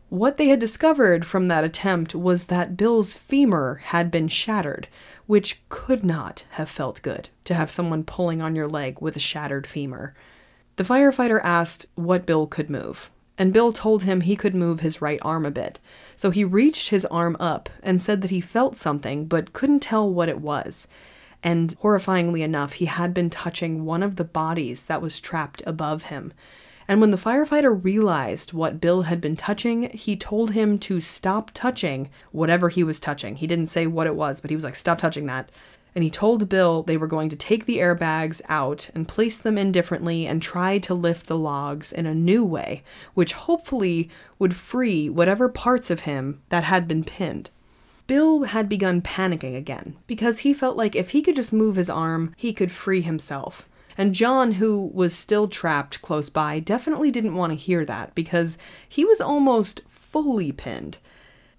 What they had discovered from that attempt was that Bill's femur had been shattered, which could not have felt good to have someone pulling on your leg with a shattered femur. The firefighter asked what Bill could move, and Bill told him he could move his right arm a bit. So he reached his arm up and said that he felt something but couldn't tell what it was. And horrifyingly enough, he had been touching one of the bodies that was trapped above him. And when the firefighter realized what Bill had been touching, he told him to stop touching whatever he was touching. He didn't say what it was, but he was like, stop touching that and he told Bill they were going to take the airbags out and place them in differently and try to lift the logs in a new way, which hopefully would free whatever parts of him that had been pinned. Bill had begun panicking again because he felt like if he could just move his arm, he could free himself. And John, who was still trapped close by, definitely didn't want to hear that because he was almost fully pinned.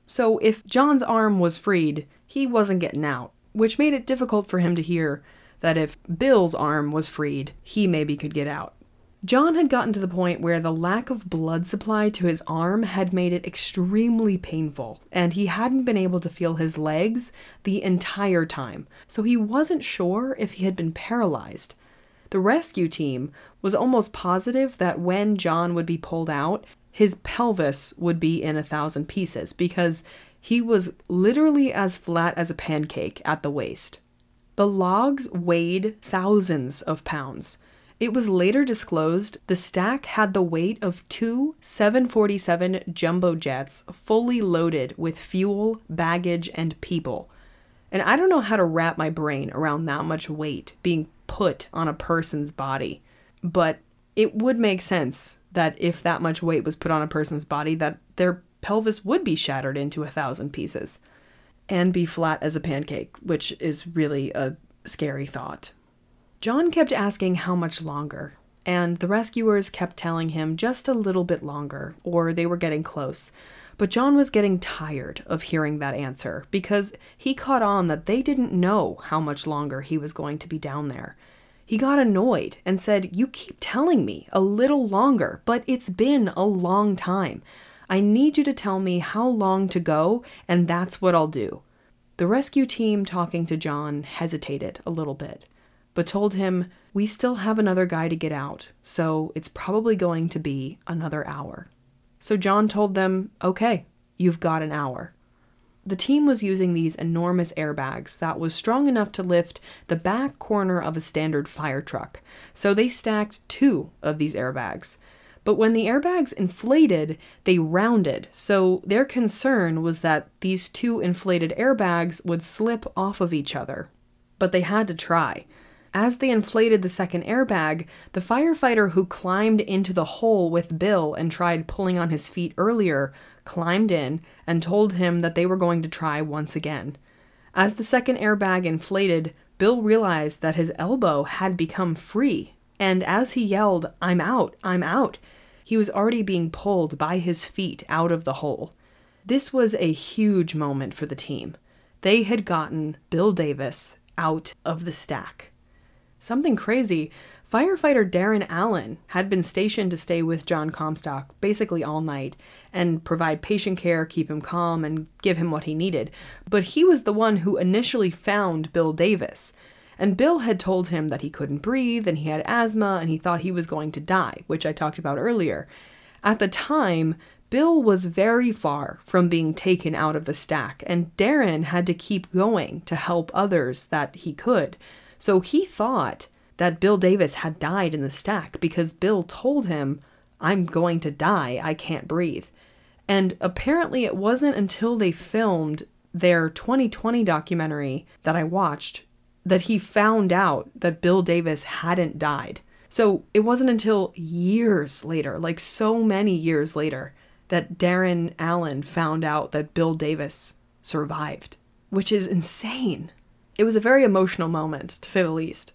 So if John's arm was freed, he wasn't getting out which made it difficult for him to hear that if Bill's arm was freed, he maybe could get out. John had gotten to the point where the lack of blood supply to his arm had made it extremely painful, and he hadn't been able to feel his legs the entire time, so he wasn't sure if he had been paralyzed. The rescue team was almost positive that when John would be pulled out, his pelvis would be in a thousand pieces because he was literally as flat as a pancake at the waist. The logs weighed thousands of pounds. It was later disclosed the stack had the weight of two 747 jumbo jets fully loaded with fuel, baggage, and people. And I don't know how to wrap my brain around that much weight being put on a person's body. But it would make sense that if that much weight was put on a person's body that their pelvis would be shattered into a thousand pieces and be flat as a pancake, which is really a scary thought. John kept asking how much longer, and the rescuers kept telling him just a little bit longer, or they were getting close. But John was getting tired of hearing that answer because he caught on that they didn't know how much longer he was going to be down there. He got annoyed and said, You keep telling me a little longer, but it's been a long time. I need you to tell me how long to go, and that's what I'll do. The rescue team talking to John hesitated a little bit but told him, We still have another guy to get out, so it's probably going to be another hour. So John told them, Okay, you've got an hour. The team was using these enormous airbags that was strong enough to lift the back corner of a standard fire truck, so they stacked two of these airbags. But when the airbags inflated, they rounded, so their concern was that these two inflated airbags would slip off of each other. But they had to try. As they inflated the second airbag, the firefighter who climbed into the hole with Bill and tried pulling on his feet earlier climbed in and told him that they were going to try once again. As the second airbag inflated, Bill realized that his elbow had become free, and as he yelled, I'm out, I'm out, he was already being pulled by his feet out of the hole. This was a huge moment for the team. They had gotten Bill Davis out of the stack. Something crazy. Firefighter Darren Allen had been stationed to stay with John Comstock basically all night and provide patient care, keep him calm, and give him what he needed. But he was the one who initially found Bill Davis. And Bill had told him that he couldn't breathe and he had asthma and he thought he was going to die, which I talked about earlier. At the time, Bill was very far from being taken out of the stack, and Darren had to keep going to help others that he could. So he thought that Bill Davis had died in the stack because Bill told him, I'm going to die, I can't breathe. And apparently, it wasn't until they filmed their 2020 documentary that I watched that he found out that Bill Davis hadn't died. So it wasn't until years later, like so many years later, that Darren Allen found out that Bill Davis survived, which is insane. It was a very emotional moment, to say the least.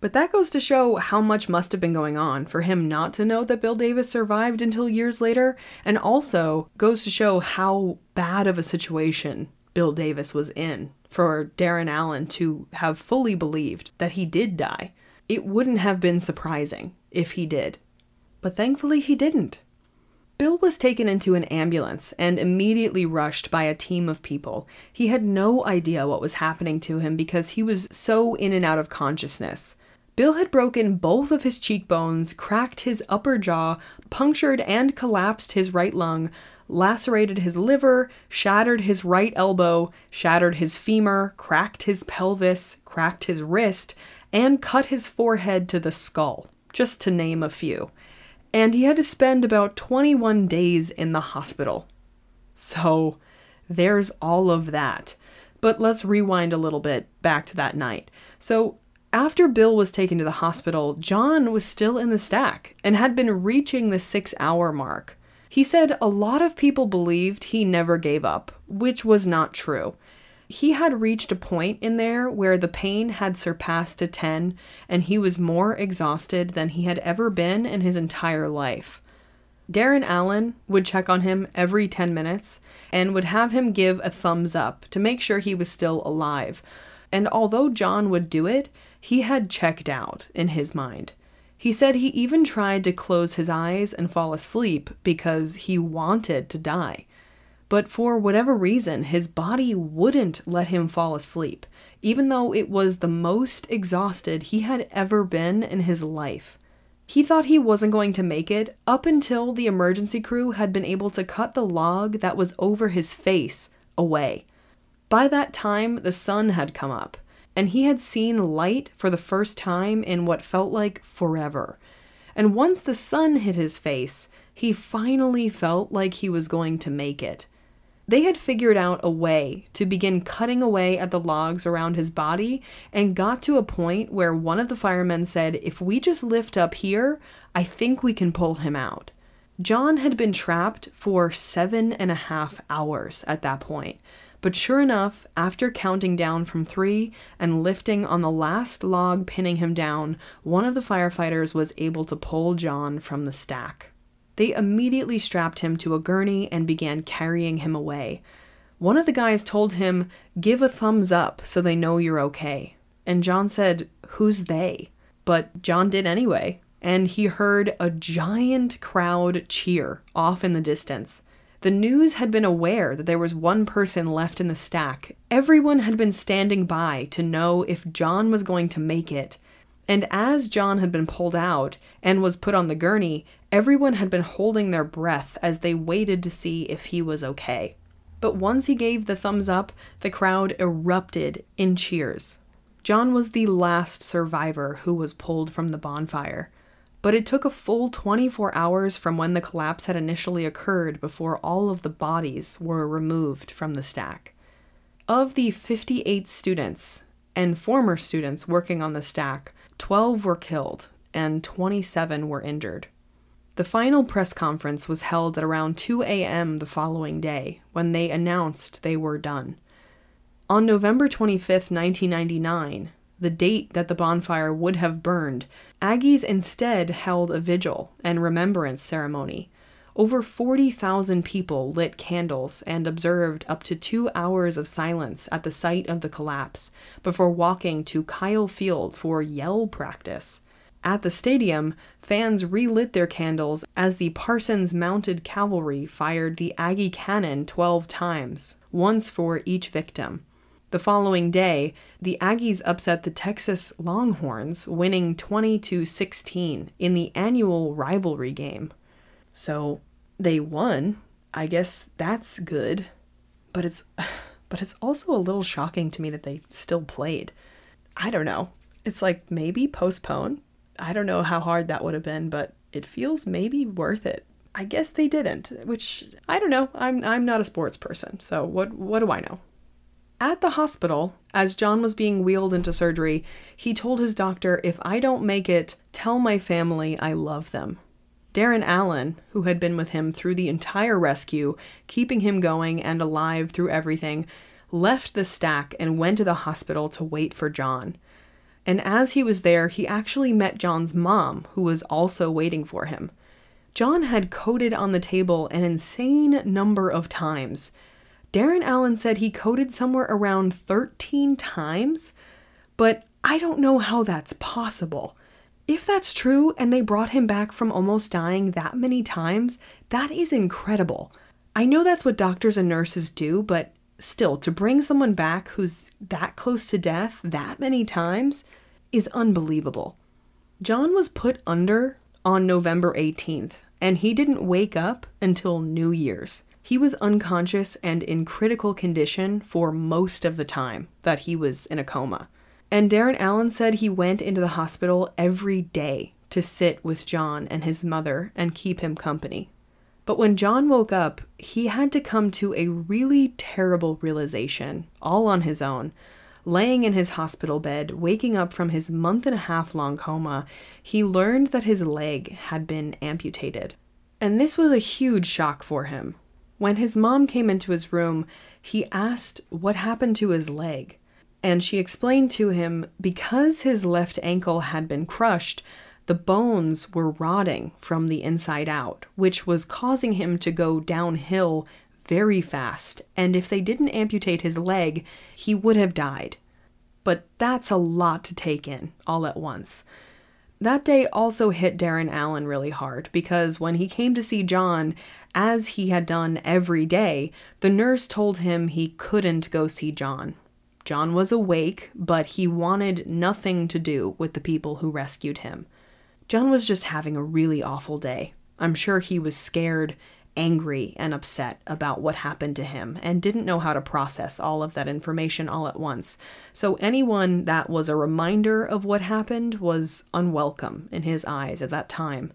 But that goes to show how much must have been going on for him not to know that Bill Davis survived until years later, and also goes to show how bad of a situation Bill Davis was in for Darren Allen to have fully believed that he did die. It wouldn't have been surprising if he did. But thankfully, he didn't. Bill was taken into an ambulance and immediately rushed by a team of people. He had no idea what was happening to him because he was so in and out of consciousness. Bill had broken both of his cheekbones, cracked his upper jaw, punctured and collapsed his right lung, lacerated his liver, shattered his right elbow, shattered his femur, cracked his pelvis, cracked his wrist, and cut his forehead to the skull, just to name a few and he had to spend about 21 days in the hospital. So, there's all of that. But let's rewind a little bit back to that night. So, after Bill was taken to the hospital, John was still in the stack and had been reaching the six hour mark. He said a lot of people believed he never gave up, which was not true he had reached a point in there where the pain had surpassed a 10 and he was more exhausted than he had ever been in his entire life. Darren Allen would check on him every 10 minutes and would have him give a thumbs up to make sure he was still alive. And although John would do it, he had checked out in his mind. He said he even tried to close his eyes and fall asleep because he wanted to die. But for whatever reason, his body wouldn't let him fall asleep, even though it was the most exhausted he had ever been in his life. He thought he wasn't going to make it up until the emergency crew had been able to cut the log that was over his face away. By that time, the sun had come up, and he had seen light for the first time in what felt like forever. And once the sun hit his face, he finally felt like he was going to make it. They had figured out a way to begin cutting away at the logs around his body and got to a point where one of the firemen said, If we just lift up here, I think we can pull him out. John had been trapped for seven and a half hours at that point. But sure enough, after counting down from three and lifting on the last log pinning him down, one of the firefighters was able to pull John from the stack. They immediately strapped him to a gurney and began carrying him away. One of the guys told him, Give a thumbs up so they know you're okay. And John said, Who's they? But John did anyway, and he heard a giant crowd cheer off in the distance. The news had been aware that there was one person left in the stack. Everyone had been standing by to know if John was going to make it. And as John had been pulled out and was put on the gurney, everyone had been holding their breath as they waited to see if he was okay. But once he gave the thumbs up, the crowd erupted in cheers. John was the last survivor who was pulled from the bonfire but it took a full 24 hours from when the collapse had initially occurred before all of the bodies were removed from the stack. Of the 58 students and former students working on the stack, 12 were killed and 27 were injured. The final press conference was held at around 2 a.m. the following day when they announced they were done. On November 25, 1999, the date that the bonfire would have burned, Aggies instead held a vigil and remembrance ceremony. Over 40,000 people lit candles and observed up to two hours of silence at the site of the collapse before walking to Kyle Field for yell practice. At the stadium, fans relit their candles as the Parsons Mounted Cavalry fired the Aggie cannon 12 times, once for each victim. The following day, the Aggies upset the Texas Longhorns, winning 20 to 16 in the annual rivalry game. So, they won. I guess that's good. But it's but it's also a little shocking to me that they still played. I don't know. It's like maybe postpone. I don't know how hard that would have been, but it feels maybe worth it. I guess they didn't, which I don't know. I'm I'm not a sports person, so what what do I know? At the hospital, as John was being wheeled into surgery, he told his doctor, If I don't make it, tell my family I love them. Darren Allen, who had been with him through the entire rescue, keeping him going and alive through everything, left the stack and went to the hospital to wait for John. And as he was there, he actually met John's mom, who was also waiting for him. John had coded on the table an insane number of times. Darren Allen said he coded somewhere around 13 times, but I don't know how that's possible. If that's true and they brought him back from almost dying that many times, that is incredible. I know that's what doctors and nurses do, but still, to bring someone back who's that close to death that many times is unbelievable. John was put under on November 18th, and he didn't wake up until New Year's. He was unconscious and in critical condition for most of the time that he was in a coma. And Darren Allen said he went into the hospital every day to sit with John and his mother and keep him company. But when John woke up, he had to come to a really terrible realization, all on his own. Laying in his hospital bed, waking up from his month and a half long coma, he learned that his leg had been amputated. And this was a huge shock for him. When his mom came into his room, he asked what happened to his leg. And she explained to him because his left ankle had been crushed, the bones were rotting from the inside out, which was causing him to go downhill very fast. And if they didn't amputate his leg, he would have died. But that's a lot to take in all at once. That day also hit Darren Allen really hard because when he came to see John, as he had done every day, the nurse told him he couldn't go see John. John was awake, but he wanted nothing to do with the people who rescued him. John was just having a really awful day. I'm sure he was scared, angry, and upset about what happened to him and didn't know how to process all of that information all at once. So, anyone that was a reminder of what happened was unwelcome in his eyes at that time.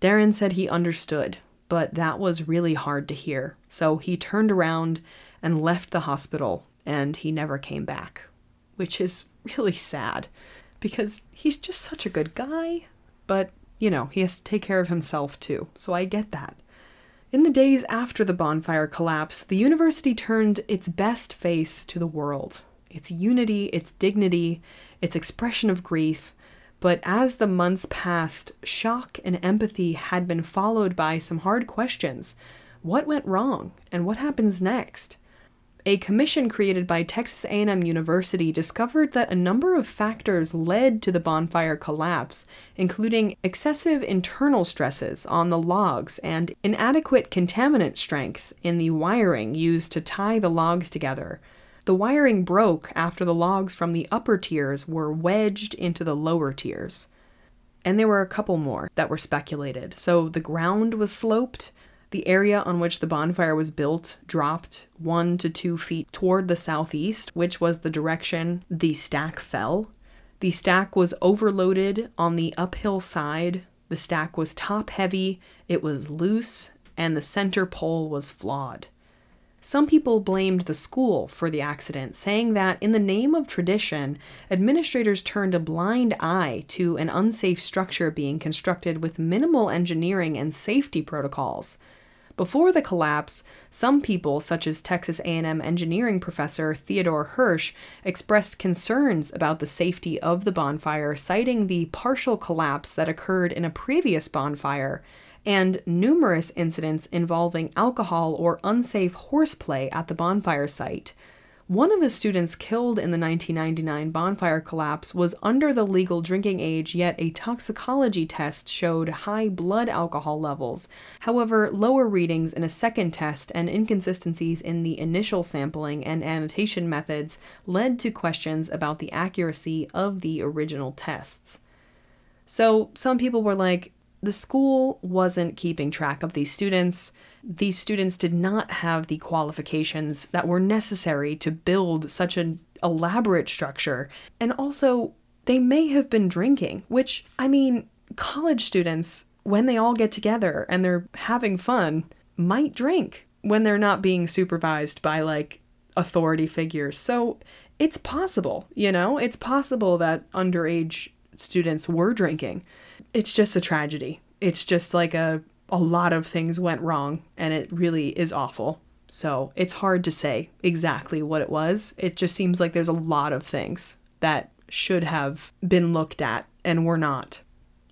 Darren said he understood, but that was really hard to hear. So, he turned around and left the hospital and he never came back, which is really sad because he's just such a good guy. But, you know, he has to take care of himself too, so I get that. In the days after the bonfire collapse, the university turned its best face to the world its unity, its dignity, its expression of grief. But as the months passed, shock and empathy had been followed by some hard questions. What went wrong, and what happens next? A commission created by Texas A&M University discovered that a number of factors led to the bonfire collapse, including excessive internal stresses on the logs and inadequate containment strength in the wiring used to tie the logs together. The wiring broke after the logs from the upper tiers were wedged into the lower tiers. And there were a couple more that were speculated. So the ground was sloped, the area on which the bonfire was built dropped one to two feet toward the southeast, which was the direction the stack fell. The stack was overloaded on the uphill side. The stack was top heavy, it was loose, and the center pole was flawed. Some people blamed the school for the accident, saying that in the name of tradition, administrators turned a blind eye to an unsafe structure being constructed with minimal engineering and safety protocols. Before the collapse, some people, such as Texas A&M engineering professor Theodore Hirsch, expressed concerns about the safety of the bonfire, citing the partial collapse that occurred in a previous bonfire and numerous incidents involving alcohol or unsafe horseplay at the bonfire site. One of the students killed in the 1999 bonfire collapse was under the legal drinking age, yet a toxicology test showed high blood alcohol levels. However, lower readings in a second test and inconsistencies in the initial sampling and annotation methods led to questions about the accuracy of the original tests. So, some people were like, the school wasn't keeping track of these students these students did not have the qualifications that were necessary to build such an elaborate structure. And also, they may have been drinking, which, I mean, college students, when they all get together and they're having fun, might drink when they're not being supervised by like authority figures. So it's possible, you know, it's possible that underage students were drinking. It's just a tragedy. It's just like a a lot of things went wrong and it really is awful. So it's hard to say exactly what it was. It just seems like there's a lot of things that should have been looked at and were not.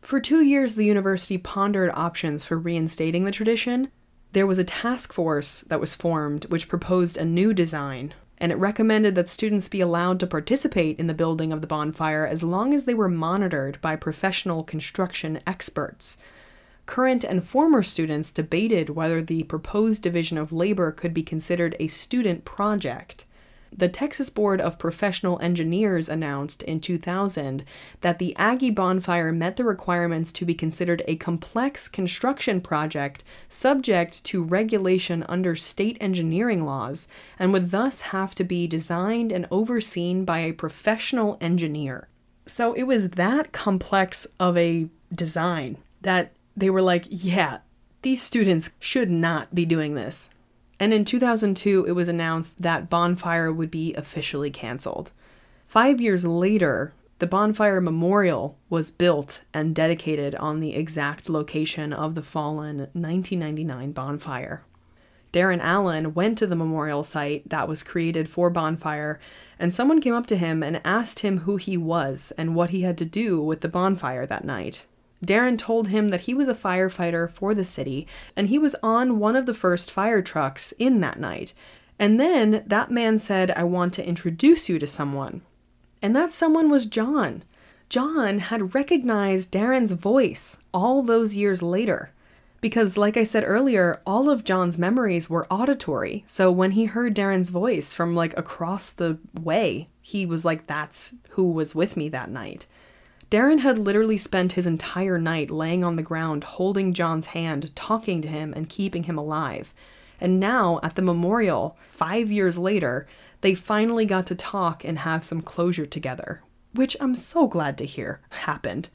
For two years, the university pondered options for reinstating the tradition. There was a task force that was formed which proposed a new design, and it recommended that students be allowed to participate in the building of the bonfire as long as they were monitored by professional construction experts current and former students debated whether the proposed division of labor could be considered a student project. The Texas Board of Professional Engineers announced in 2000 that the Aggie bonfire met the requirements to be considered a complex construction project subject to regulation under state engineering laws and would thus have to be designed and overseen by a professional engineer. So it was that complex of a design that they were like, yeah, these students should not be doing this. And in 2002, it was announced that Bonfire would be officially canceled. Five years later, the Bonfire Memorial was built and dedicated on the exact location of the fallen 1999 bonfire. Darren Allen went to the memorial site that was created for Bonfire, and someone came up to him and asked him who he was and what he had to do with the bonfire that night. Darren told him that he was a firefighter for the city and he was on one of the first fire trucks in that night. And then that man said, I want to introduce you to someone. And that someone was John. John had recognized Darren's voice all those years later. Because, like I said earlier, all of John's memories were auditory. So when he heard Darren's voice from like across the way, he was like, that's who was with me that night. Darren had literally spent his entire night laying on the ground, holding John's hand, talking to him, and keeping him alive. And now, at the memorial, five years later, they finally got to talk and have some closure together, which I'm so glad to hear happened.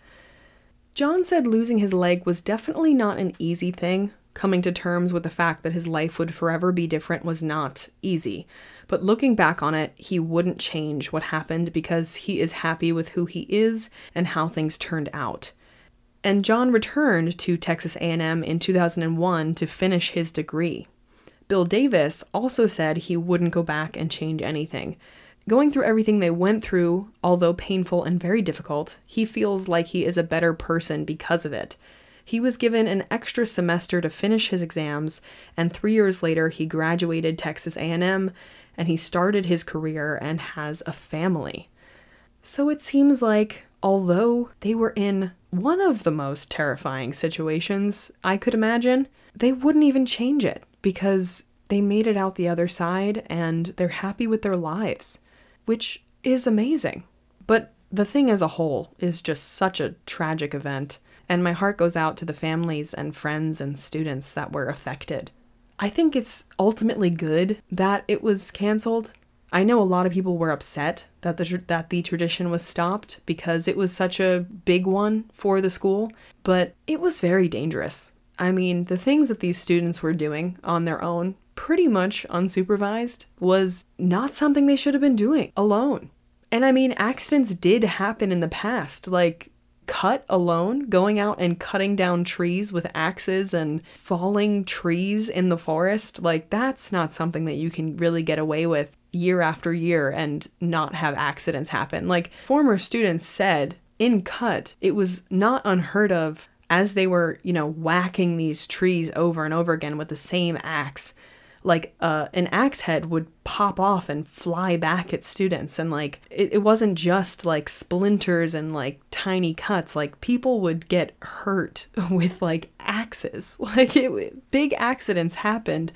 John said losing his leg was definitely not an easy thing. Coming to terms with the fact that his life would forever be different was not easy. But looking back on it, he wouldn't change what happened because he is happy with who he is and how things turned out. And John returned to Texas A&M in 2001 to finish his degree. Bill Davis also said he wouldn't go back and change anything. Going through everything they went through, although painful and very difficult, he feels like he is a better person because of it. He was given an extra semester to finish his exams, and 3 years later he graduated Texas A&M and he started his career and has a family. So it seems like although they were in one of the most terrifying situations I could imagine, they wouldn't even change it because they made it out the other side and they're happy with their lives which is amazing. But the thing as a whole is just such a tragic event, and my heart goes out to the families and friends and students that were affected. I think it's ultimately good that it was canceled. I know a lot of people were upset that the that the tradition was stopped because it was such a big one for the school, but it was very dangerous. I mean, the things that these students were doing on their own pretty much unsupervised was not something they should have been doing alone. And I mean, accidents did happen in the past, like cut alone, going out and cutting down trees with axes and falling trees in the forest. Like, that's not something that you can really get away with year after year and not have accidents happen. Like, former students said in cut, it was not unheard of as they were, you know, whacking these trees over and over again with the same axe like uh, an axe head would pop off and fly back at students. And like it, it wasn't just like splinters and like tiny cuts. Like people would get hurt with like axes. Like it, big accidents happened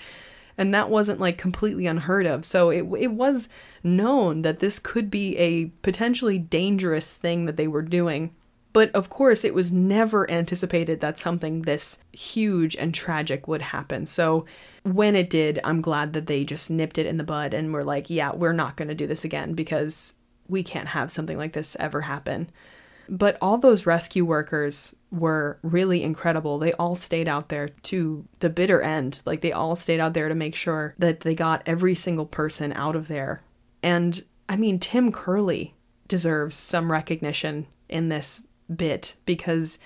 and that wasn't like completely unheard of. So it, it was known that this could be a potentially dangerous thing that they were doing. But of course, it was never anticipated that something this huge and tragic would happen. So when it did, I'm glad that they just nipped it in the bud and were like, yeah, we're not going to do this again because we can't have something like this ever happen. But all those rescue workers were really incredible. They all stayed out there to the bitter end. Like they all stayed out there to make sure that they got every single person out of there. And I mean, Tim Kerlee deserves some recognition in this bit because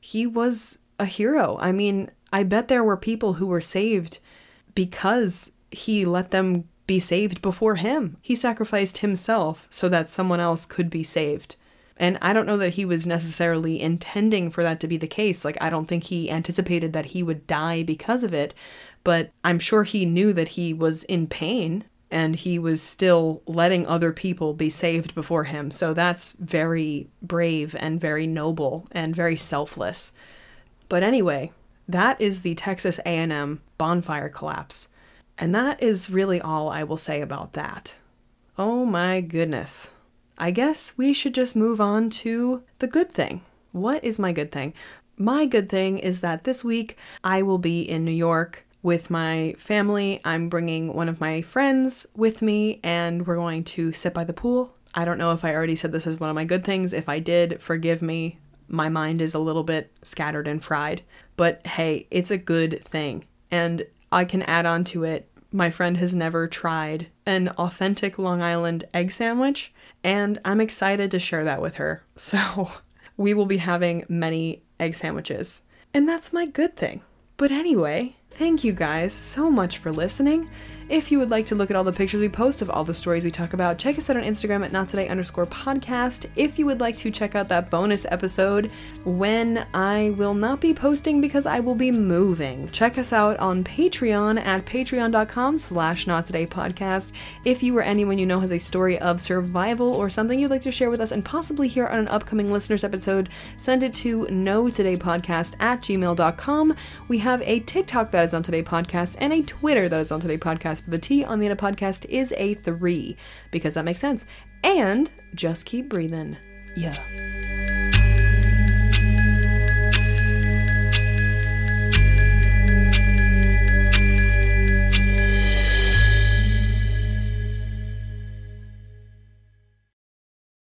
he was a hero. I mean, I bet there were people who were saved because he let them be saved before him. He sacrificed himself so that someone else could be saved. And I don't know that he was necessarily intending for that to be the case. Like, I don't think he anticipated that he would die because of it, but I'm sure he knew that he was in pain and he was still letting other people be saved before him. So that's very brave and very noble and very selfless. But anyway, that is the Texas A&M bonfire collapse. And that is really all I will say about that. Oh my goodness. I guess we should just move on to the good thing. What is my good thing? My good thing is that this week I will be in New York with my family. I'm bringing one of my friends with me, and we're going to sit by the pool. I don't know if I already said this is one of my good things. If I did, forgive me. My mind is a little bit scattered and fried. But hey, it's a good thing. And I can add on to it. My friend has never tried an authentic Long Island egg sandwich, and I'm excited to share that with her. So we will be having many egg sandwiches. And that's my good thing. But anyway, thank you guys so much for listening. If you would like to look at all the pictures we post of all the stories we talk about, check us out on Instagram at not today underscore podcast. If you would like to check out that bonus episode when I will not be posting because I will be moving, check us out on Patreon at patreon.com slash not today podcast. If you or anyone you know has a story of survival or something you'd like to share with us and possibly hear on an upcoming listeners episode, send it to no today podcast at gmail.com. We have a TikTok that is on today podcast and a Twitter that is on today podcast. But the T on the end of podcast is a three because that makes sense. And just keep breathing. Yeah.